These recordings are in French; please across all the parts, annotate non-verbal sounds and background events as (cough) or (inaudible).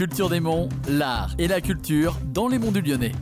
Culture des Monts, l'art et la culture dans les monts du Lyonnais.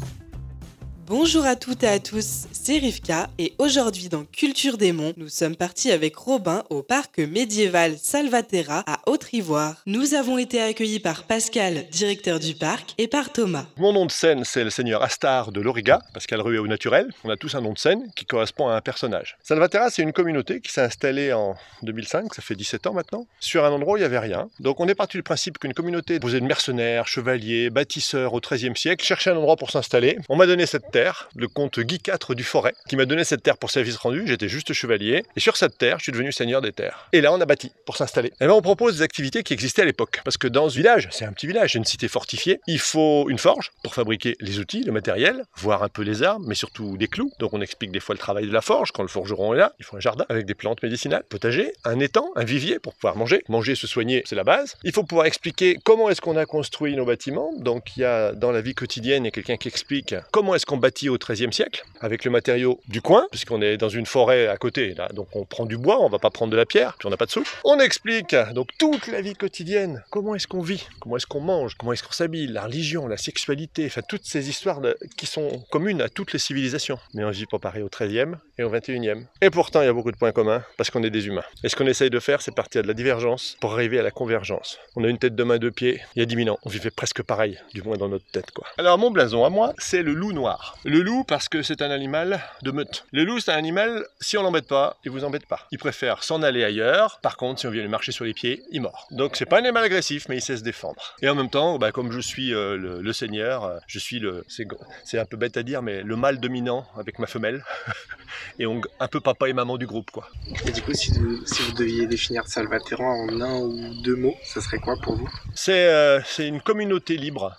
Bonjour à toutes et à tous, c'est Rivka et aujourd'hui dans Culture des Monts, nous sommes partis avec Robin au parc médiéval Salvaterra à Haute-Ivoire. Nous avons été accueillis par Pascal, directeur du parc, et par Thomas. Mon nom de scène, c'est le seigneur Astar de Loriga, Pascal Rué au naturel. On a tous un nom de scène qui correspond à un personnage. Salvaterra, c'est une communauté qui s'est installée en 2005, ça fait 17 ans maintenant, sur un endroit où il n'y avait rien. Donc on est parti du principe qu'une communauté composée de mercenaires, chevaliers, bâtisseurs au XIIIe siècle cherchait un endroit pour s'installer. On m'a donné cette terre le comte Guy IV du Forêt, qui m'a donné cette terre pour service rendu. J'étais juste chevalier. Et sur cette terre, je suis devenu seigneur des terres. Et là, on a bâti pour s'installer. Et là, on propose des activités qui existaient à l'époque. Parce que dans ce village, c'est un petit village, une cité fortifiée, il faut une forge pour fabriquer les outils, le matériel, voir un peu les armes, mais surtout des clous. Donc on explique des fois le travail de la forge. Quand le forgeron est là, il faut un jardin avec des plantes médicinales, potager, un étang, un vivier pour pouvoir manger. Manger, se soigner, c'est la base. Il faut pouvoir expliquer comment est-ce qu'on a construit nos bâtiments. Donc il y a dans la vie quotidienne, il y a quelqu'un qui explique comment est-ce qu'on bâtit au XIIIe siècle avec le matériau du coin, puisqu'on est dans une forêt à côté. Donc on prend du bois, on va pas prendre de la pierre, puis on n'a pas de soupe. On explique donc toute la vie quotidienne. Comment est-ce qu'on vit? Comment est-ce qu'on mange? Comment est-ce qu'on s'habille? La religion, la sexualité, enfin toutes ces histoires qui sont communes à toutes les civilisations. Mais on vit pas pareil au 13e et au 21e. Et pourtant, il y a beaucoup de points communs parce qu'on est des humains. Et ce qu'on essaye de faire, c'est partir de la divergence pour arriver à la convergence. On a une tête de main, deux pieds. Il y a 10 000 ans, on vivait presque pareil, du moins dans notre tête, quoi. Alors mon blason à moi, c'est le loup noir. Le loup parce que c'est un animal de meute. Le loup, c'est un animal, si on l'embête pas, il vous embête pas. Il préfère s'en aller ailleurs. Par contre, si on vient lui marcher sur les pieds, il mord. Donc c'est pas un animal agressif, mais il sait se défendre. Et en même temps, bah, comme je suis euh, le, seigneur, euh, je suis le, c'est un peu bête à dire, mais le mâle dominant avec ma femelle. (laughs) et on, un peu papa et maman du groupe, quoi. Et du coup, si vous, si vous deviez définir Salvatore en un ou deux mots, ce serait quoi pour vous? C'est euh, une communauté libre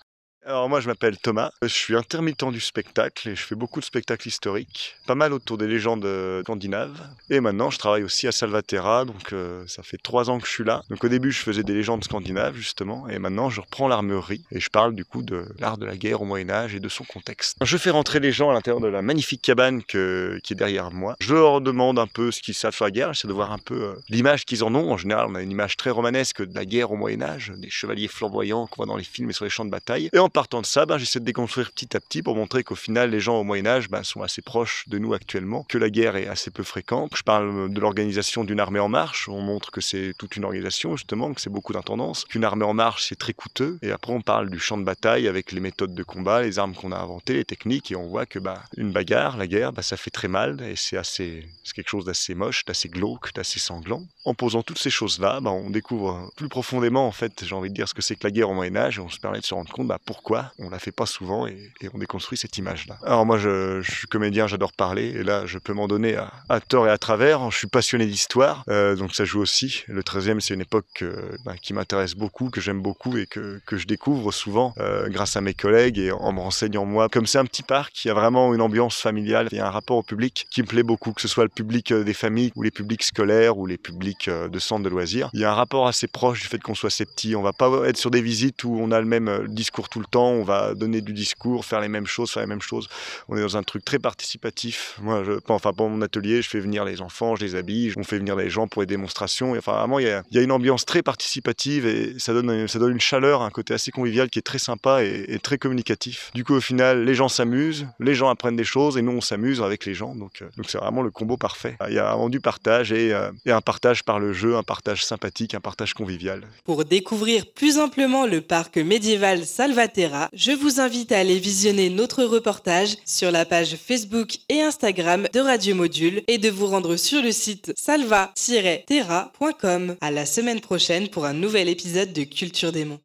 alors moi je m'appelle Thomas, je suis intermittent du spectacle et je fais beaucoup de spectacles historiques, pas mal autour des légendes euh, scandinaves. Et maintenant je travaille aussi à Salvaterra, donc euh, ça fait trois ans que je suis là. Donc au début je faisais des légendes scandinaves justement, et maintenant je reprends l'armurerie et je parle du coup de l'art de la guerre au Moyen Âge et de son contexte. Je fais rentrer les gens à l'intérieur de la magnifique cabane qui est derrière moi. Je leur demande un peu ce qu'ils savent sur la guerre, j'essaie de voir un peu euh, l'image qu'ils en ont. En général on a une image très romanesque de la guerre au Moyen Âge, des chevaliers flamboyants qu'on voit dans les films et sur les champs de bataille. Et en partant de ça, ben, j'essaie de déconstruire petit à petit pour montrer qu'au final, les gens au Moyen Âge ben, sont assez proches de nous actuellement, que la guerre est assez peu fréquente. Je parle de l'organisation d'une armée en marche. On montre que c'est toute une organisation, justement, que c'est beaucoup d'intendance, qu'une armée en marche, c'est très coûteux. Et après, on parle du champ de bataille avec les méthodes de combat, les armes qu'on a inventées, les techniques, et on voit que bah, une bagarre, la guerre, bah, ça fait très mal, et c'est assez, quelque chose d'assez moche, d'assez glauque, d'assez sanglant. En posant toutes ces choses-là, bah, on découvre plus profondément, en fait, j'ai envie de dire ce que c'est que la guerre au Moyen Âge, et on se permet de se rendre compte bah, pourquoi on la fait pas souvent et, on déconstruit cette image-là. Alors moi, je, suis comédien, j'adore parler et là, je peux m'en donner à, tort et à travers. Je suis passionné d'histoire, euh, donc ça joue aussi. Le 13e, c'est une époque bah, qui m'intéresse beaucoup, que j'aime beaucoup et que, que je découvre souvent euh, grâce à mes collègues et en me renseignant moi. Comme c'est un petit parc, il y a vraiment une ambiance familiale, il y a un rapport au public qui me plaît beaucoup, que ce soit le public euh, des familles ou les publics scolaires ou les publics de centres de loisirs. Il y a un rapport assez proche du fait qu'on soit assez petit. On va pas être sur des visites où on a le même discours tout le temps, on va donner du discours, faire les mêmes choses, faire les mêmes choses. On est dans un truc très participatif. Moi, je, enfin, mon atelier, je fais venir les enfants, je les habille, on fait venir les gens pour les démonstrations. enfin, vraiment, il y a, une ambiance très participative et ça donne, ça donne une chaleur, un côté assez convivial qui est très sympa et, très communicatif. Du coup, au final, les gens s'amusent, les gens apprennent des choses et nous, on s'amuse avec les gens. Donc, euh, c'est vraiment le combo parfait. Il y a vraiment du partage et, euh, et un partage par le jeu, un partage sympathique, un partage convivial. Pour découvrir plus amplement le parc médiéval Je vous invite à aller visionner notre reportage sur la page Facebook et Instagram de Radio Module et de vous rendre sur le site salva-terra.com. À la semaine prochaine pour un nouvel épisode de Culture des Monts.